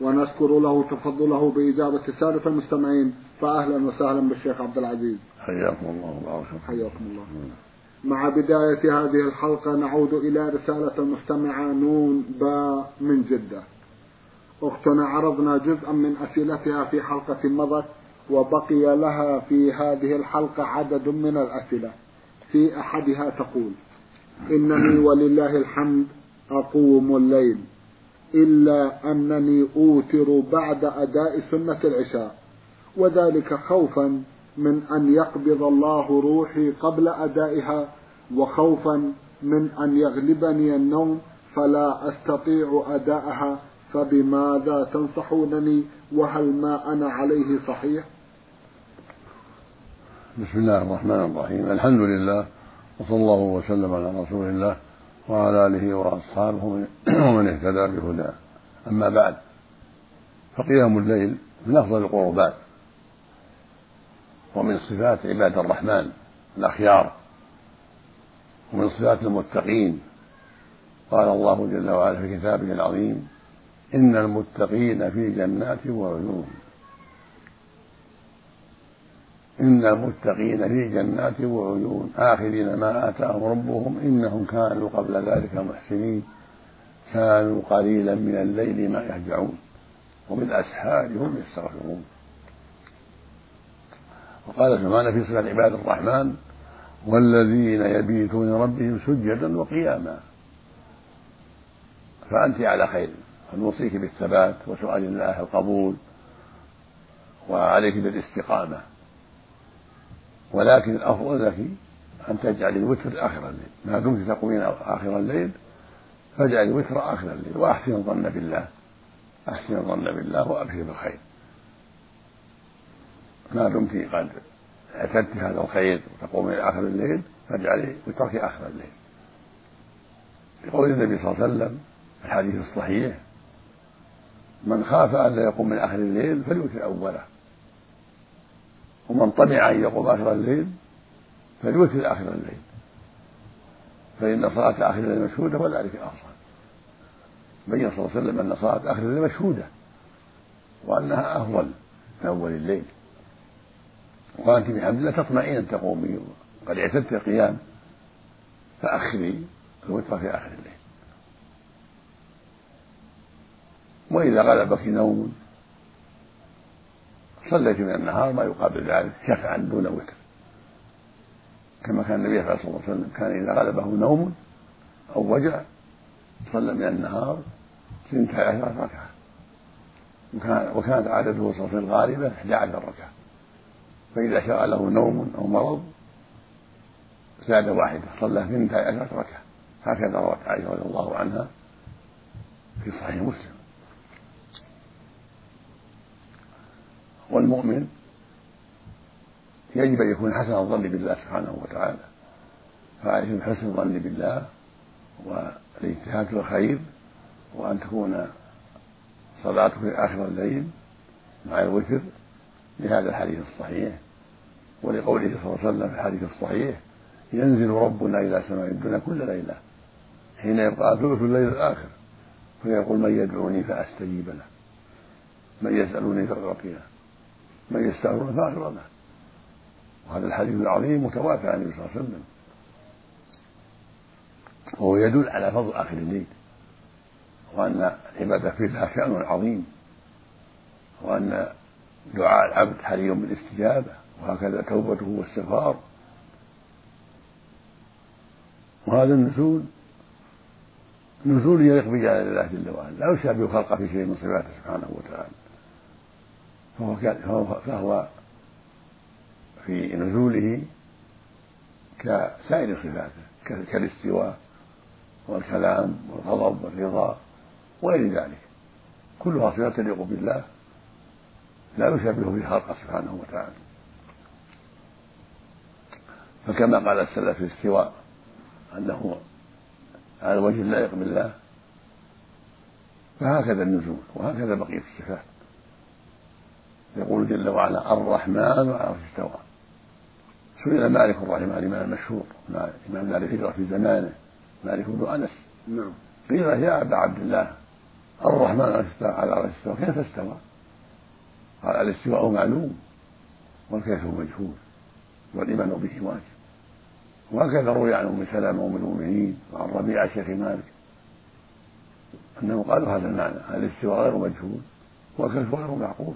ونذكر له تفضله بإجابة سادة المستمعين فأهلا وسهلا بالشيخ عبد العزيز. حياكم الله وبارك حياكم الله. مع بداية هذه الحلقة نعود إلى رسالة المستمعة نون با من جدة. أختنا عرضنا جزءا من أسئلتها في حلقة مضت وبقي لها في هذه الحلقة عدد من الأسئلة. في أحدها تقول إنني ولله الحمد أقوم الليل. إلا أنني أوتر بعد أداء سنة العشاء وذلك خوفا من أن يقبض الله روحي قبل أدائها وخوفا من أن يغلبني النوم فلا أستطيع أداءها فبماذا تنصحونني؟ وهل ما أنا عليه صحيح؟ بسم الله الرحمن الرحيم. الحمد لله وصلى الله وسلم على رسول الله. وعلى آله وأصحابه ومن اهتدى بهداه. أما بعد فقيام الليل من أفضل القربات ومن صفات عباد الرحمن الأخيار ومن صفات المتقين. قال الله جل وعلا في كتابه العظيم إن المتقين في جنات وعيون. إن المتقين في جنات وعيون آخذين ما آتاهم ربهم إنهم كانوا قبل ذلك محسنين كانوا قليلا من الليل ما يهجعون وبالأسحار هم يستغفرون. وقال سبحانه في صفة عباد الرحمن والذين يبيتون ربهم سجدا وقياما. فأنت على خير فنوصيك بالثبات وسؤال الله القبول وعليك بالإستقامة. ولكن الأفضل لك أن تجعل الوتر آخر الليل. ما دمت تقومين آخر الليل فاجعل الوتر آخر الليل. وأحسن الظن بالله. أحسن الظن بالله وأبشر بالخير. ما دمت قد أعتدت هذا الخير وتقومين آخر الليل فاجعلي وترك آخر الليل. لقول النبي صلى الله عليه وسلم في الحديث الصحيح من خاف أن لا يقوم من آخر الليل فليوتر أوله. ومن طمع أن يقوم آخر الليل فليوتر آخر الليل. فإن صلاة آخر الليل مشهودة وذلك أفضل بين صلى الله عليه وسلم أن صلاة آخر الليل مشهودة وأنها أفضل من أول الليل. وأنت بحمد الله تطمئن أن تقومي قد اعتدت القيام فأخري الوتر في آخر الليل. وإذا غلبك نوم صليت من النهار ما يقابل ذلك شفعا دون وتر. كما كان النبي صلى الله عليه وسلم كان إذا غلبه نوم أو وجع صلى من النهار سنتي عشرة ركعة. وكان وكانت عادته صلى الله عليه وسلم غالبة 11 ركعة. فإذا شغله نوم أو مرض زاد واحدة صلى اثنتي عشرة ركعة. هكذا روت عائشة رضي الله عنها في صحيح مسلم. والمؤمن يجب أن يكون حسن الظن بالله سبحانه وتعالى. فعليه بحسن الظن بالله والاجتهاد في الخير وأن تكون صلاته في آخر الليل مع الوتر لهذا الحديث الصحيح ولقوله صلى الله عليه وسلم في الحديث الصحيح ينزل ربنا إلى سماء الدنيا كل ليلة حين يبقى ثلث الليل الآخر فيقول من يدعوني فأستجيب له من يسألني فأعطيه من يستغفر فاغفر له وهذا الحديث العظيم متواتر عن النبي صلى الله عليه وسلم. وهو يدل على فضل آخر الليل وأن العبادة فيه لها شأن عظيم. وأن دعاء العبد حري بالاستجابة وهكذا توبته واستغفار وهذا النزول نزول يليق بجلال الله جل وعلا. لا يشابه خلقه في شيء من صفاته سبحانه وتعالى. فهو, فهو في نزوله كسائر صفاته كالاستواء والكلام والغضب والرضا وغير ذلك. كلها صفات تليق بالله لا يشابه في خلقه سبحانه وتعالى. فكما قال السلف في الاستواء أنه على الوجه اللائق بالله فهكذا النزول وهكذا بقية الصفات. يقول جل وعلا الرحمن على استوى. سئل مالك رحمه الإمام المشهور إمام دار الهجرة في زمانه مالك بن أنس. نعم. قيل يا أبا عبد الله الرحمن على العرش استوى كيف استوى؟ قال الاستواء معلوم والكيف مجهول والإيمان به واجب. وهكذا روي عن أم سلمة أم المؤمنين وعن ربيعة شيخ مالك أنهم قالوا هذا المعنى الاستواء غير مجهول والكيف غير معقول.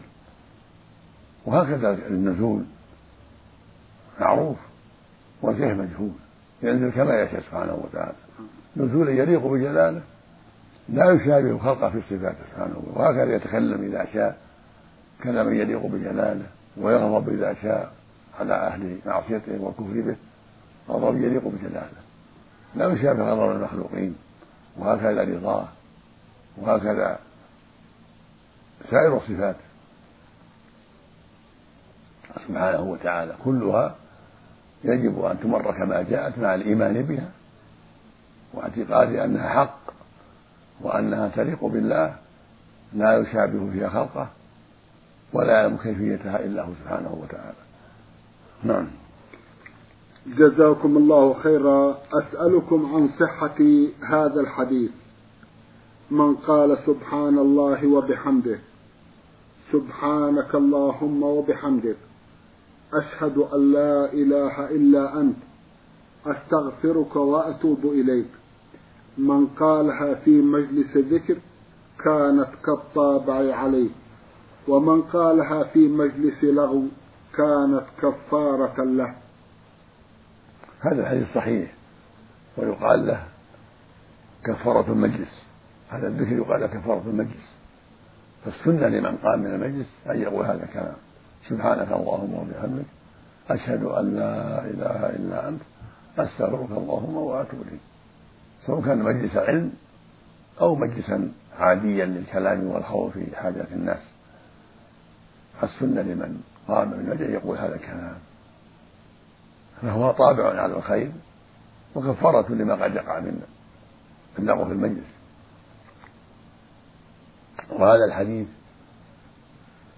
وهكذا النزول معروف والكيف مجهول ينزل كما يشاء سبحانه وتعالى. نزولا يليق بجلاله لا يشابه خلقه في الصفات سبحانه وهكذا يتكلم إذا شاء كلاما يليق بجلاله ويغضب إذا شاء على أهل معصيته والكفر به غضب يليق بجلاله. لا يشابه غضب المخلوقين وهكذا رضاه وهكذا سائر الصفات. سبحانه وتعالى كلها يجب أن تمر كما جاءت مع الإيمان بها واعتقاد أنها حق وأنها تليق بالله لا يشابه فيها خلقه ولا يعلم كيفيتها إلا هو سبحانه وتعالى. نعم. جزاكم الله خيرا. أسألكم عن صحة هذا الحديث. من قال سبحان الله وبحمده. سبحانك اللهم وبحمدك. أشهد أن لا إله إلا أنت أستغفرك وأتوب إليك. من قالها في مجلس ذكر كانت كالطابع عليه ومن قالها في مجلس لغو كانت كفارة له. هذا الحديث صحيح ويقال له كفارة المجلس. هذا الذكر يقال له كفارة المجلس. فالسنة لمن قام من المجلس أن يقول هذا الكلام. سبحانك اللهم وبحمدك أشهد أن لا إله إلا أنت أستغفرك اللهم وأتوب إليك. سواء كان مجلس علم أو مجلسا عاديا للكلام والخوض في حاجات الناس. السنة لمن قام من المجلس يقول هذا الكلام. فهو طابع على الخير وكفارة لما قد يقع من اللغو في المجلس. وهذا الحديث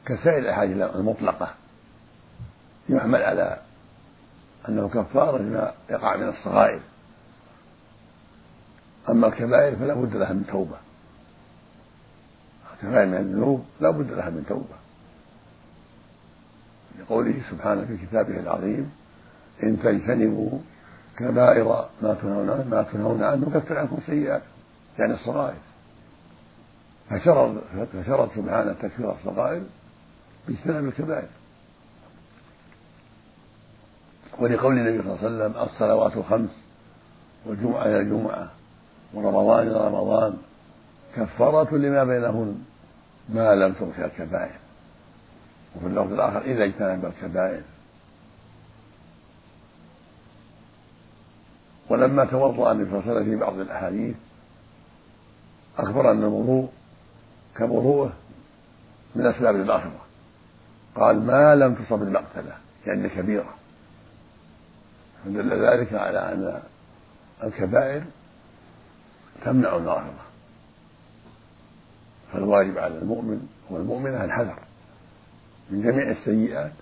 كسائر الأحاديث المطلقة يحمل على أنه كفارة لما يقع من الصغائر. أما الكبائر فلا بد لها من توبة. الكبائر من الذنوب لا بد لها من توبة. لقوله سبحانه في كتابه العظيم إن تجتنبوا كبائر ما تنهون ما تنهون عنه نكفر عنكم سيئات يعني الصغائر. فشرط فشرط سبحانه تكفير الصغائر باجتناب الكبائر. ولقول النبي صلى الله عليه وسلم الصلوات الخمس والجمعة إلى الجمعة ورمضان إلى رمضان كفارة لما بينهن ما لم تغفر الكبائر. وفي اللفظ الآخر إذا اجتنب الكبائر. ولما توضأ النبي صلى الله عليه وسلم في بعض الأحاديث أخبر أن الوضوء كوضوءه من أسباب المغفرة قال ما لم تصب المقتلة يعني كبيرة. فدل ذلك على أن الكبائر تمنع المغفرة فالواجب على المؤمن والمؤمنة الحذر من جميع السيئات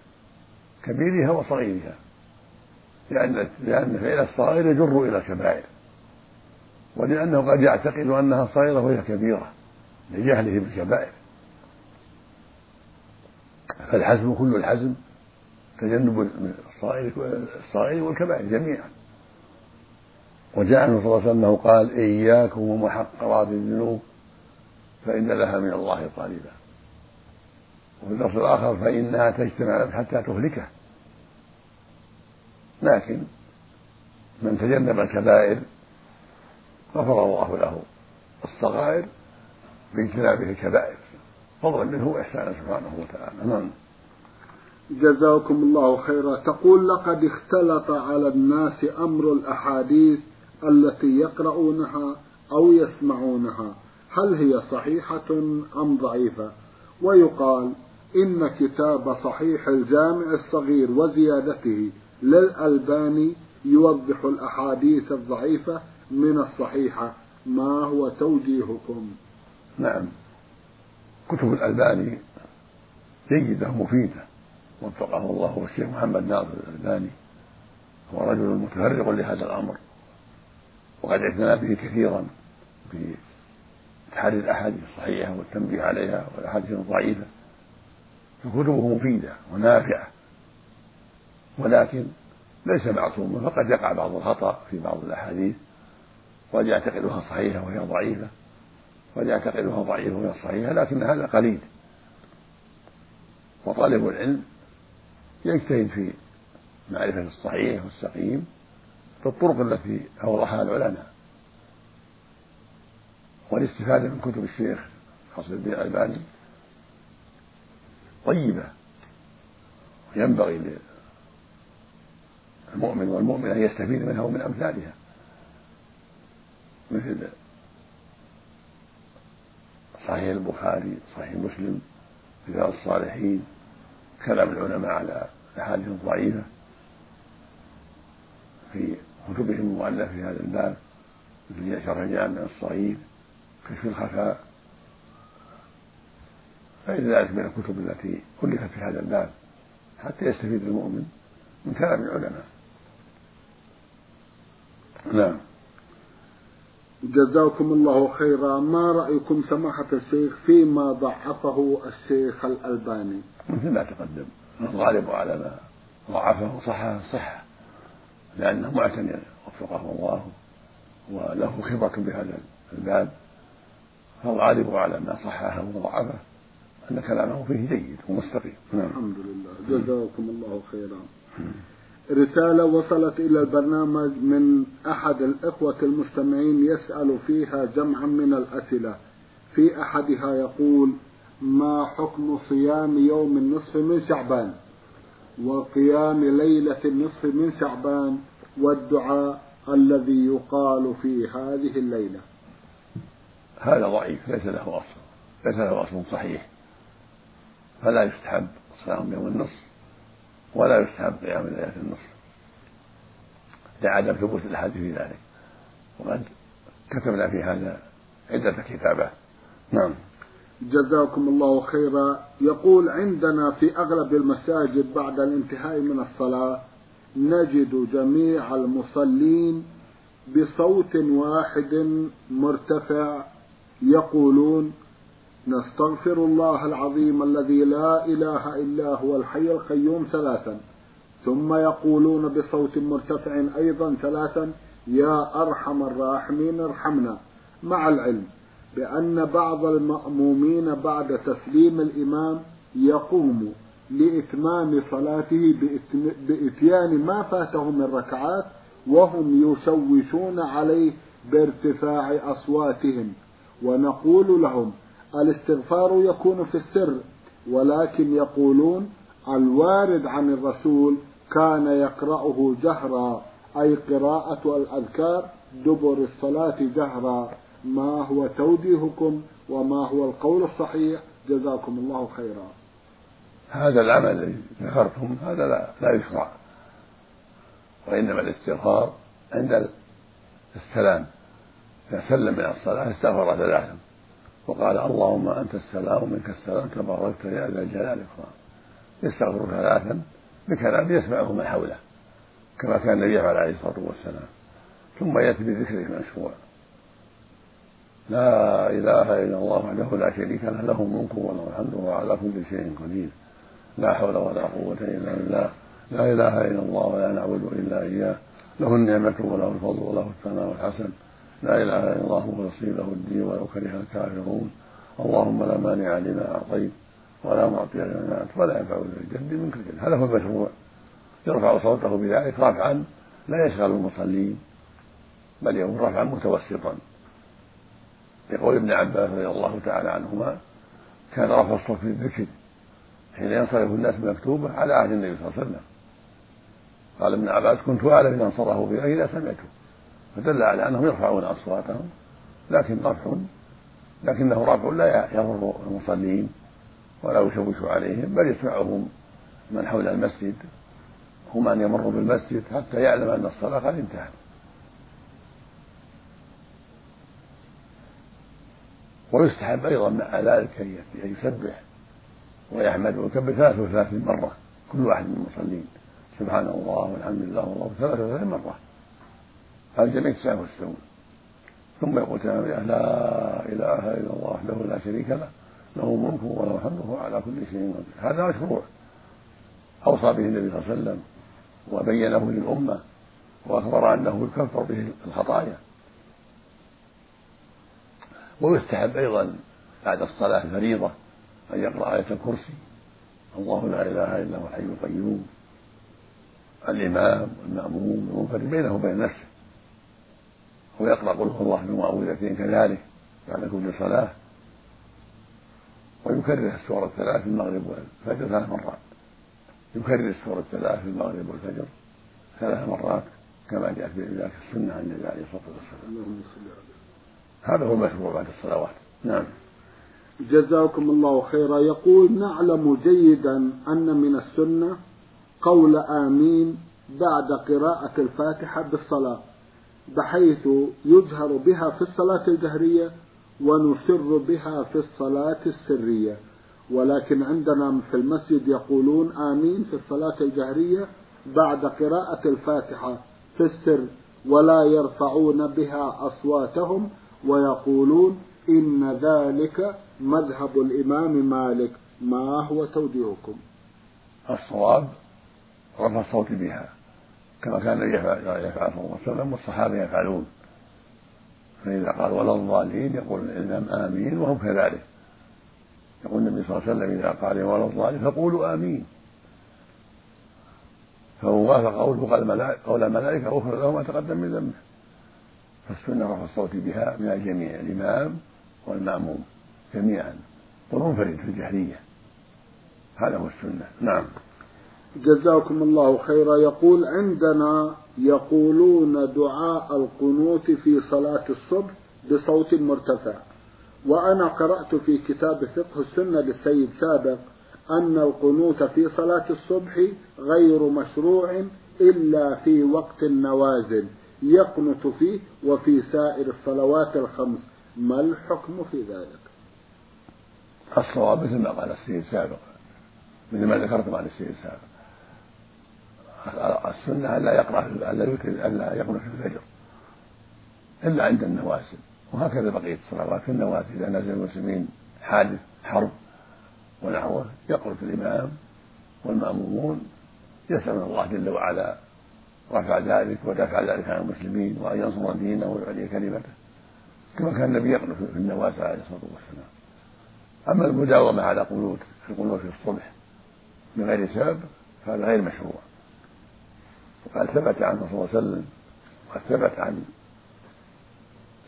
كبيرها وصغيرها لأن لأن فعل الصغائر يجر إلى الكبائر ولأنه قد يعتقد أنها صغيرة وهي كبيرة لجهله بالكبائر. فالحزم كل الحزم تجنب الصغائر والكبائر جميعا. وجاء عنه صلى الله عليه وسلم قال إياكم ومحقرات الذنوب فإن لها من الله طالبا. وفي اللفظ الآخر فإنها تجتمع حتى تهلكه. لكن من تجنب الكبائر غفر الله له. الصغائر باجتنابه الكبائر. فضلا منه واحسانا سبحانه وتعالى. نعم. جزاكم الله خيرا. تقول لقد اختلط على الناس أمر الأحاديث التي يقرؤونها أو يسمعونها. هل هي صحيحة أم ضعيفة؟ ويقال إن كتاب صحيح الجامع الصغير وزيادته للألباني يوضح الأحاديث الضعيفة من الصحيحة. ما هو توجيهكم؟ نعم. كتب الألباني جيدة ومفيدة وفقه الله والشيخ محمد ناصر الألباني هو رجل متفرغ لهذا الأمر وقد اعتنى به كثيرا في تحري الأحاديث الصحيحة والتنبيه عليها والأحاديث الضعيفة. فكتبه مفيدة ونافعة ولكن ليس معصوما فقد يقع بعض الخطأ في بعض الأحاديث قد يعتقدها صحيحة وهي ضعيفة. قد يعتقدها ضعيفة وهي صحيحة لكن هذا قليل. وطالب العلم يجتهد في معرفة الصحيح والسقيم بالطرق التي أوضحها العلماء. والاستفادة من كتب الشيخ حصر الدين الألباني طيبة. ينبغي للمؤمن والمؤمن أن يستفيد منها ومن أمثالها. مثل صحيح البخاري صحيح مسلم رياض الصالحين كلام العلماء على الأحاديث الضعيفة في كتبهم المؤلفة في هذا الباب مثل شرح الجامع الصغير كشف الخفاء. غير ذلك من الكتب التي ألفت في هذا الباب حتى يستفيد المؤمن من كلام العلماء. نعم. جزاكم الله خيرا. ما رأيكم سماحة الشيخ فيما ضعفه الشيخ الألباني؟ مثل ما تقدم. الغالب على ما ضعفه صحة صحة لأنه معتني وفقه الله وله خبرة بهذا الباب. فالغالب على ما صححه وضعفه أن كلامه فيه جيد ومستقيم. نعم. الحمد لله. جزاكم الله خيرا. رسالة وصلت إلى البرنامج من أحد الإخوة المستمعين يسأل فيها جمعا من الأسئلة. في أحدها يقول ما حكم صيام يوم النصف من شعبان؟ وقيام ليلة النصف من شعبان والدعاء الذي يقال في هذه الليلة. هذا ضعيف ليس له أصل ليس له أصل صحيح. فلا يستحب صيام يوم النصف. ولا يستحب قيام ليلة النصف لعدم ثبوت الأحاديث في ذلك. وقد كتبنا في هذا عدة كتابات. نعم. جزاكم الله خيرا. يقول عندنا في أغلب المساجد بعد الانتهاء من الصلاة نجد جميع المصلين بصوت واحد مرتفع يقولون نستغفر الله العظيم الذي لا إله إلا هو الحي القيوم ثلاثا. ثم يقولون بصوت مرتفع أيضا ثلاثا يا أرحم الراحمين ارحمنا. مع العلم بأن بعض المأمومين بعد تسليم الإمام يقوم لإتمام صلاته بإتيان ما فاته من ركعات وهم يشوشون عليه بارتفاع أصواتهم. ونقول لهم الاستغفار يكون في السر ولكن يقولون الوارد عن الرسول كان يقرأه جهرا أي قراءة الأذكار دبر الصلاة جهرا. ما هو توجيهكم وما هو القول الصحيح؟ جزاكم الله خيرا. هذا العمل الذي ذكرتم هذا لا, لا يشرع. وإنما الاستغفار عند السلام. إذا سلم من الصلاة استغفر ثلاثا وقال اللهم أنت السلام ومنك السلام تباركت يا ذا الجلال والإكرام. يستغفر ثلاثا بكلام يسمعه من حوله كما كان النبي يفعل عليه الصلاة والسلام. ثم يأتي بذكره المشروع لا إله إلا الله وحده لا شريك له له الملك وله الحمد وهو على كل شيء قدير. لا حول ولا قوة إلا بالله. لا إله إلا الله ولا نعبد إلا إياه. له النعمة وله الفضل وله الثناء الحسن لا إله إلا الله يصير له الدين ولو كره الكافرون. اللهم لا مانع لما أعطيت ولا معطي لما منعت ولا ينفع ذا الجد منك الجد هذا هو المشروع. يرفع صوته بذلك رفعا لا يشغل المصلين بل يكون رفعا متوسطا. يقول ابن عباس رضي الله تعالى عنهما كان رفع الصوت في الذكر حين ينصرف الناس المكتوبة على عهد النبي صلى الله عليه وسلم. قال ابن عباس كنت أعلم إذا انصرفوا بها إذا سمعته. فدل على أنهم يرفعون أصواتهم لكن رفع لكنه رافع لا يضر المصلين ولا يشوش عليهم بل يسمعهم من حول المسجد هم أن يمروا بالمسجد حتى يعلم أن الصلاة قد انتهت. ويستحب أيضا مع ذلك أن يسبح ويحمد ويكبر ثلاث وثلاثين مرة كل واحد من المصلين. سبحان الله والحمد لله والله ثلاث وثلاثين مرة. الجميع تسعة والسبعون ثم يقول تعالى لا إله إلا الله وحده لا شريك له له ملكه وله حمده على كل شيء قدير. هذا مشروع. أوصى به النبي صلى الله عليه وسلم وبينه للأمة وأخبر أنه يكفر به الخطايا. ويستحب أيضا بعد الصلاة الفريضة أن يقرأ آية الكرسي. الله لا إله إلا هو الحي القيوم الإمام والمأموم والمنفرد بينه وبين نفسه. ويقرأ قل هو الله بمعوذتين كذلك بعد كل صلاة. ويكرر السورة الثلاث في المغرب والفجر ثلاث مرات. يكرر السورة الثلاث في المغرب والفجر ثلاث مرات كما جاءت بذلك السنة عن النبي عليه الصلاة والسلام. هذا هو المشروع بعد الصلوات. نعم. جزاكم الله خيرا. يقول نعلم جيدا أن من السنة قول آمين بعد قراءة الفاتحة بالصلاة. بحيث يجهر بها في الصلاة الجهرية ونسر بها في الصلاة السرية. ولكن عندنا في المسجد يقولون آمين في الصلاة الجهرية بعد قراءة الفاتحة في السر ولا يرفعون بها أصواتهم ويقولون إن ذلك مذهب الإمام مالك. ما هو توجيهكم؟ الصواب رفع الصوت بها. كما كان يفعل يفعل صلى الله عليه وسلم والصحابة يفعلون. فإذا قال ولا الضالين يقول الإمام آمين وهم كذلك. يقول النبي صلى الله عليه وسلم إذا قال ولا الضالين فقولوا آمين. فهو وافق قوله قول الملائكة غفر له ما تقدم من ذنبه. فالسنة رفع الصوت بها من الجميع الإمام والمأموم جميعا. والمنفرد في الجهرية. هذا هو السنة. نعم. جزاكم الله خيرا. يقول عندنا يقولون دعاء القنوت في صلاة الصبح بصوت مرتفع. وأنا قرأت في كتاب فقه السنة للسيد سابق أن القنوت في صلاة الصبح غير مشروع إلا في وقت النوازل يقنت فيه وفي سائر الصلوات الخمس. ما الحكم في ذلك؟ الصواب مثل ما قال السيد سابق مثل ما ذكرتم عن السيد سابق. السنة ألا يقرأ ألا يكر ألا يقرأ في الفجر إلا عند النوازل وهكذا بقية الصلوات في النوازل إذا نزل المسلمين حادث حرب ونحوه يقرأ الإمام والمأمومون يسألون الله جل وعلا رفع ذلك ودفع ذلك عن المسلمين وأن ينصر دينه ويعلي كلمته. كما كان النبي يقنط في النوازل عليه الصلاة والسلام. أما المداومة على قنوت في القنوت في الصبح من غير سبب فهذا غير مشروع. وقد ثبت عنه صلى الله عليه وسلم وقد ثبت عن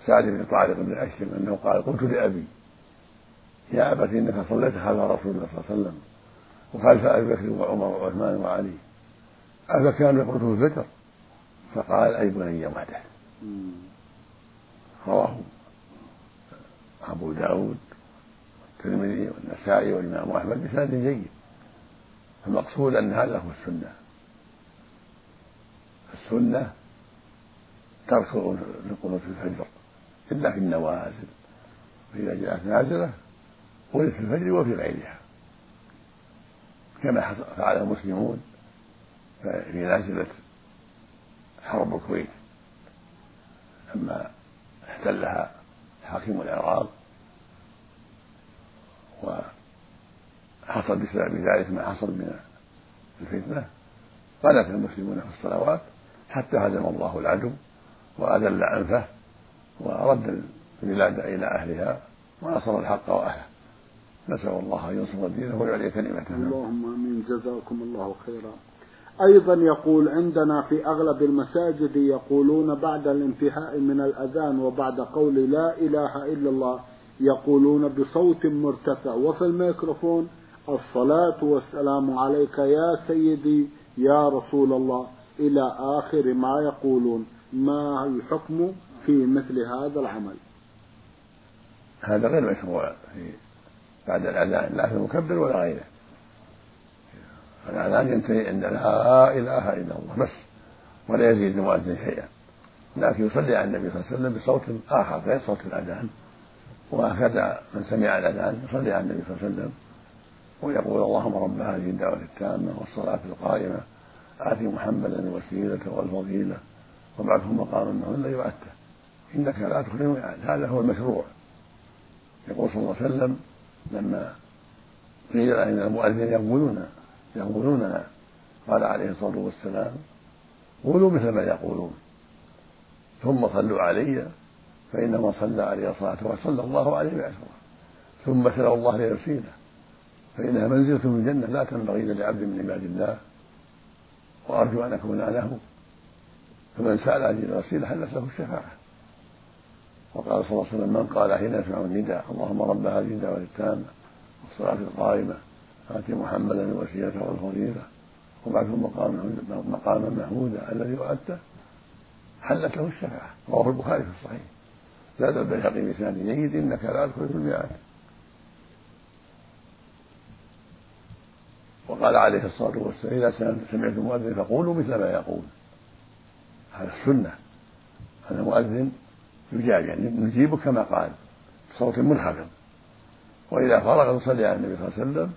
سعد بن طارق بن أشهم أنه قال قلت لأبي يا أبت إنك صليت خلف رسول الله صلى الله عليه وسلم وخلف أبي بكر وعمر وعثمان وعلي أفكانوا في الفجر؟ فقال أي بني وحده رواه أبو داود والترمذي والنسائي والإمام أحمد بسند جيد المقصود أن هذا هو السنة. السنة ترك القنوت في الفجر. إلا في النوازل. فإذا جاءت نازلة قلت في الفجر وفي غيرها. كما فعل المسلمون في نازلة حرب الكويت. لما احتلها حاكم العراق وحصل بسبب ذلك ما حصل من الفتنة قنت المسلمون في الصلوات حتى هزم الله العدو وأذل أنفه ورد البلاد إلى أهلها ونصر الحق وأهله. نسأل الله أن ينصر دينه ويعلي كلمته. اللهم آمين. جزاكم الله خيرا. أيضا يقول عندنا في أغلب المساجد يقولون بعد الانتهاء من الأذان وبعد قول لا إله إلا الله يقولون بصوت مرتفع وفي الميكروفون الصلاة والسلام عليك يا سيدي يا رسول الله. إلى آخر ما يقولون. ما الحكم في مثل هذا العمل؟ هذا غير مشروع في بعد الأذان لا في المكبر ولا غيره. الأذان ينتهي عند لا إله إلا الله بس ولا يزيد المؤذن شيئا. لكن يصلي على النبي صلى الله عليه وسلم بصوت آخر غير صوت الأذان. وهكذا من سمع الأذان يصلي على النبي صلى الله عليه وسلم ويقول اللهم رب هذه الدعوة التامة والصلاة القائمة. آت محمدا الوسيلة والفضيلة وابعثه مقاما الذي وعدته إنك لا تخلف هذا هو المشروع. يقول صلى الله عليه وسلم لما قيل أن المؤذن يقولون يقولوننا قال عليه الصلاة والسلام قولوا مثل ما يقولون. ثم صلوا علي فإنما صلى علي صلاة وصلى الله عليه بعشرة. ثم سأل الله لي الوسيلة فإنها منزلة من الجنة لا تنبغي إلا لعبد من عباد الله وأرجو أن أكون له فمن سأل هذه الوسيلة حلت له الشفاعة. وقال صلى الله عليه وسلم من قال حين يسمع النداء اللهم رب هذه الدعوة التامة والصلاة القائمة آت محمدا الوسيلة والفضيلة وبعثه مقاما مقاما محمودا الذي وعدته. حلت له الشفاعة. رواه البخاري في الصحيح. زاد البيهقي بسند جيد إنك لا تدخل في المئات وقال عليه الصلاة والسلام إذا سمعت المؤذن فقولوا مثل ما يقول. هذا السنة. هذا المؤذن يجاب يعني نجيب كما قال بصوت منخفض. وإذا فرغ يصلي على النبي صلى الله عليه وسلم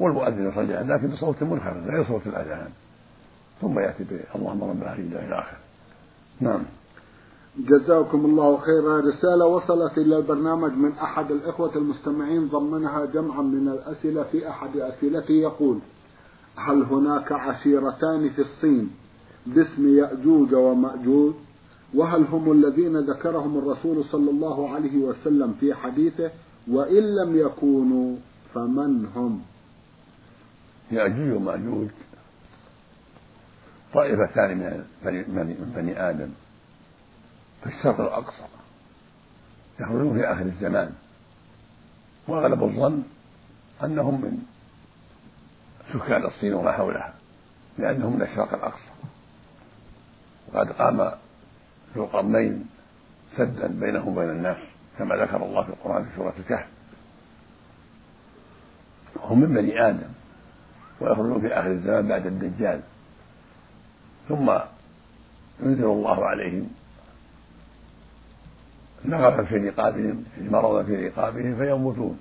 والمؤذن يصلي عليه لكن بصوت منخفض غير صوت الأذان. ثم يأتي اللهم رب هذه إلى آخره. نعم. جزاكم الله خيرا. رسالة وصلت إلى البرنامج من أحد الإخوة المستمعين. ضمنها جمعا من الأسئلة في أحد أسئلته يقول هل هناك عشيرتان في الصين؟ باسم يأجوج ومأجوج. وهل هم الذين ذكرهم الرسول صلى الله عليه وسلم في حديثه؟ وإن لم يكونوا فمن هم؟ يأجوج ومأجوج. طائفتان من بني آدم. في الشرق الأقصى. يخرجون في آخر الزمان. وأغلب الظن أنهم من سكان الصين وما حولها لأنهم من الشرق الأقصى. وقد قام ذو القرنين سدا بينهم وبين الناس كما ذكر الله في القرآن في سورة الكهف. هم من بني آدم ويخرجون في آخر الزمان بعد الدجال. ثم ينزل الله عليهم نغفا في رقابهم مرضا في رقابهم فيموتون.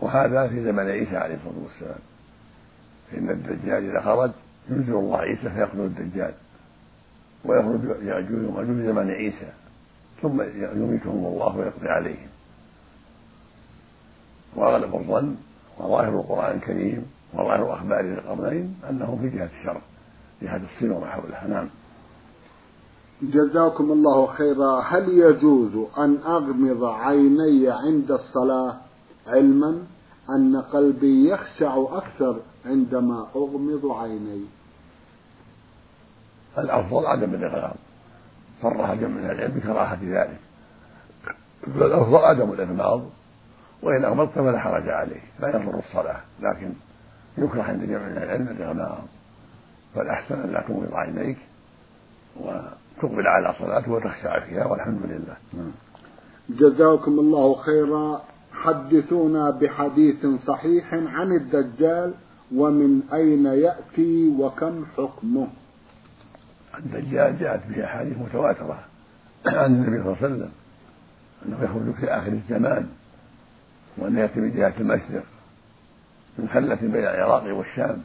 وهذا في زمن عيسى عليه الصلاة والسلام. فإن الدجال إذا خرج ينزل الله عيسى فيقتل الدجال. ويخرج ياجوج وماجوج في زمن عيسى. ثم يميتهم الله ويقضي عليهم. وأغلب الظن وظاهر القرآن الكريم وظاهر أخبار القرنين انهم في جهة الشرق جهة الصين وما حولها. نعم. جزاكم الله خيرا. هل يجوز أن أغمض عيني عند الصلاة علما؟ أن قلبي يخشع أكثر عندما أغمض عيني. الأفضل عدم الإغماض. صرح جمع من العلم بكراهة ذلك. فالأفضل عدم الإغماض وإن أغمضت فلا حرج عليه لا يضر الصلاة. لكن يكره عند جمع من العلم الإغماض. فالأحسن أن لا تغمض عينيك وتقبل على صلاته وتخشع فيها والحمد لله. نعم. جزاكم الله خيرا. حدثونا بحديث صحيح عن الدجال ومن أين يأتي وكم حكمه؟ الدجال جاءت به أحاديث متواترة عن النبي صلى الله عليه وسلم أنه يخرج في آخر الزمان وأنه يأتي من جهة المشرق من خلة بين العراق والشام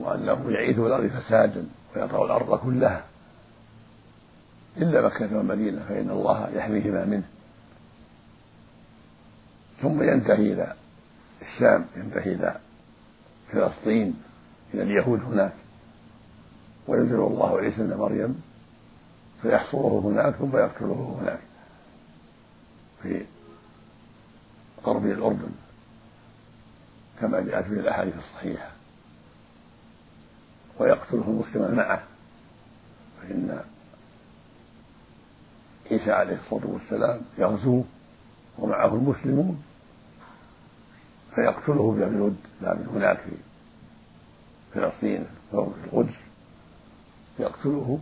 وأنه يعيث الأرض فسادا ويطأ الأرض كلها. إلا مكة والمدينة فإن الله يحميهما منه. ثم ينتهي إلى الشام ينتهي إلى فلسطين إلى اليهود هناك. وينزل الله عيسى ابن مريم فيحصره هناك ثم يقتله هناك في قرب الأردن كما جاءت في الأحاديث الصحيحة. ويقتله المسلم معه فإن عيسى عليه الصلاة والسلام يغزو ومعه المسلمون فيقتله بالود لا من هناك في فلسطين في القدس يقتله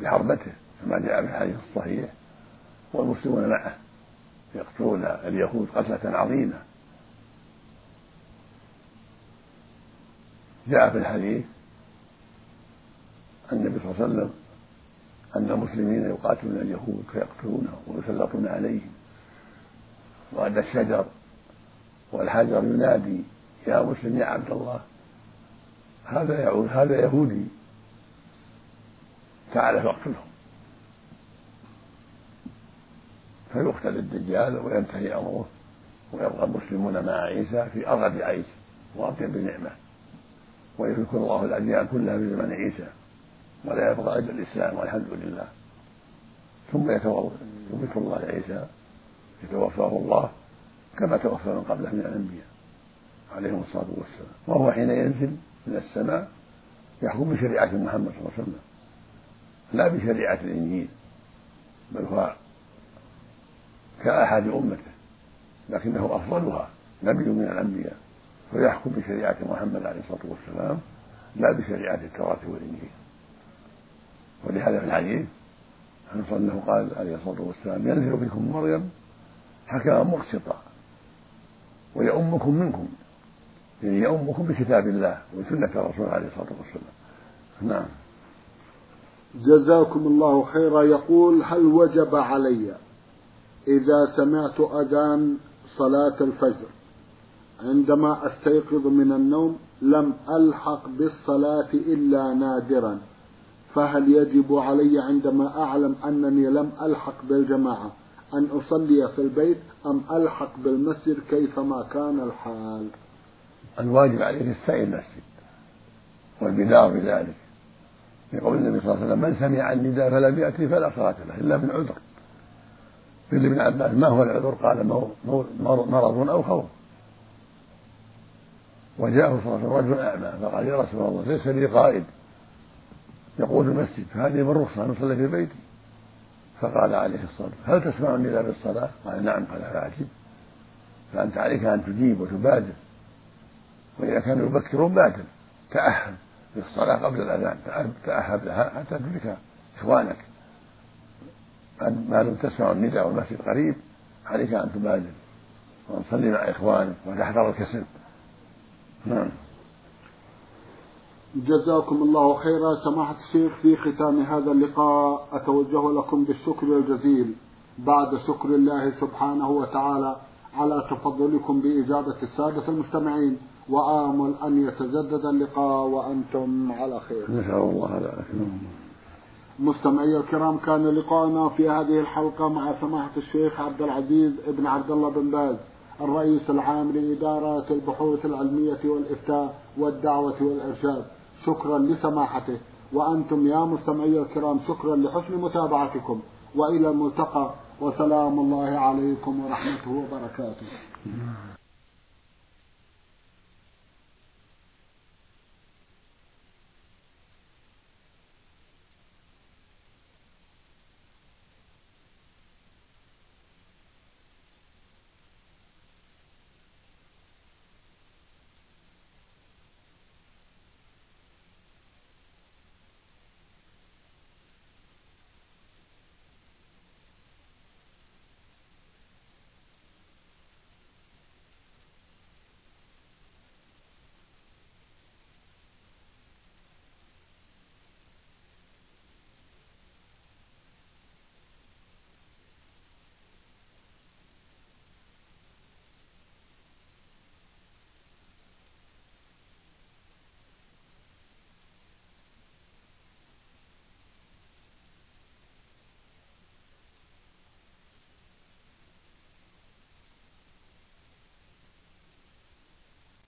بحربته كما جاء في الحديث الصحيح والمسلمون معه يقتلون اليهود قتلة عظيمة. جاء في الحديث النبي صلى الله عليه وسلم أن المسلمين يقاتلون اليهود فيقتلونهم ويسلطون عليهم. وأن الشجر والحجر ينادي يا مسلم يا عبد الله هذا يعود هذا يهودي تعال فاقتلهم. فيقتل الدجال وينتهي أمره ويبقى المسلمون مع عيسى في ارغب عيش واطيب نعمه ويهلك الله الاديان كلها في زمن عيسى. ولا يبقى إلا الإسلام والحمد لله. ثم يملك الله عيسى يتوفاه الله كما توفى من قبله من الأنبياء عليهم الصلاة والسلام. وهو حين ينزل من السماء يحكم بشريعة محمد صلى الله عليه وسلم. لا بشريعة الإنجيل بل هو كأحد أمته لكنه أفضلها نبي من الأنبياء فيحكم بشريعة محمد عليه الصلاة والسلام لا بشريعة التوراة والإنجيل. ولهذا في الحديث أنه قال عليه الصلاة والسلام ينزل بكم مريم حكما مقسطا ويؤمكم منكم. يعني يؤمكم بكتاب الله وسنة الرسول عليه الصلاة والسلام. نعم. جزاكم الله خيرا. يقول هل وجب علي إذا سمعت أذان صلاة الفجر عندما أستيقظ من النوم لم ألحق بالصلاة إلا نادرا؟ فهل يجب علي عندما أعلم أنني لم ألحق بالجماعة أن أصلي في البيت أم ألحق بالمسجد كيفما كان الحال؟ الواجب عليك السعي المسجد والبدار بذلك. يقول النبي صلى الله عليه وسلم من سمع النداء فلم يأتي فلا صلاة له إلا من عذر. قيل ابن عباس ما هو العذر؟ قال مرض أو خوف. وجاءه صلى الله عليه وسلم رجل أعمى فقال يا رسول الله ليس لي قائد. يقود المسجد فهذه من رخصة نصلي في بيتي. فقال عليه الصلاة هل تسمع النداء بالصلاة؟ قال نعم. قال فأجب فأنت عليك أن تجيب وتبادر. وإذا كانوا يبكرون بادر. تأهب للصلاة قبل الأذان تأهب لها حتى تدرك إخوانك. ما لم تسمع النداء والمسجد قريب عليك أن تبادر. وتصلي مع إخوانك وتحذر الكسل. نعم. جزاكم الله خيرا. سماحة الشيخ في ختام هذا اللقاء أتوجه لكم بالشكر الجزيل. بعد شكر الله سبحانه وتعالى على تفضلكم بإجابة السادة المستمعين وآمل أن يتجدد اللقاء وأنتم على خير. نسأل الله ذلك مستمعي الكرام كان لقاءنا في هذه الحلقة مع سماحة الشيخ عبد العزيز بن عبد الله بن باز الرئيس العام لإدارة البحوث العلمية والإفتاء والدعوة والإرشاد. شكرا لسماحته. وأنتم يا مستمعي الكرام شكرا لحسن متابعتكم. وإلى الملتقى وسلام الله عليكم ورحمته وبركاته.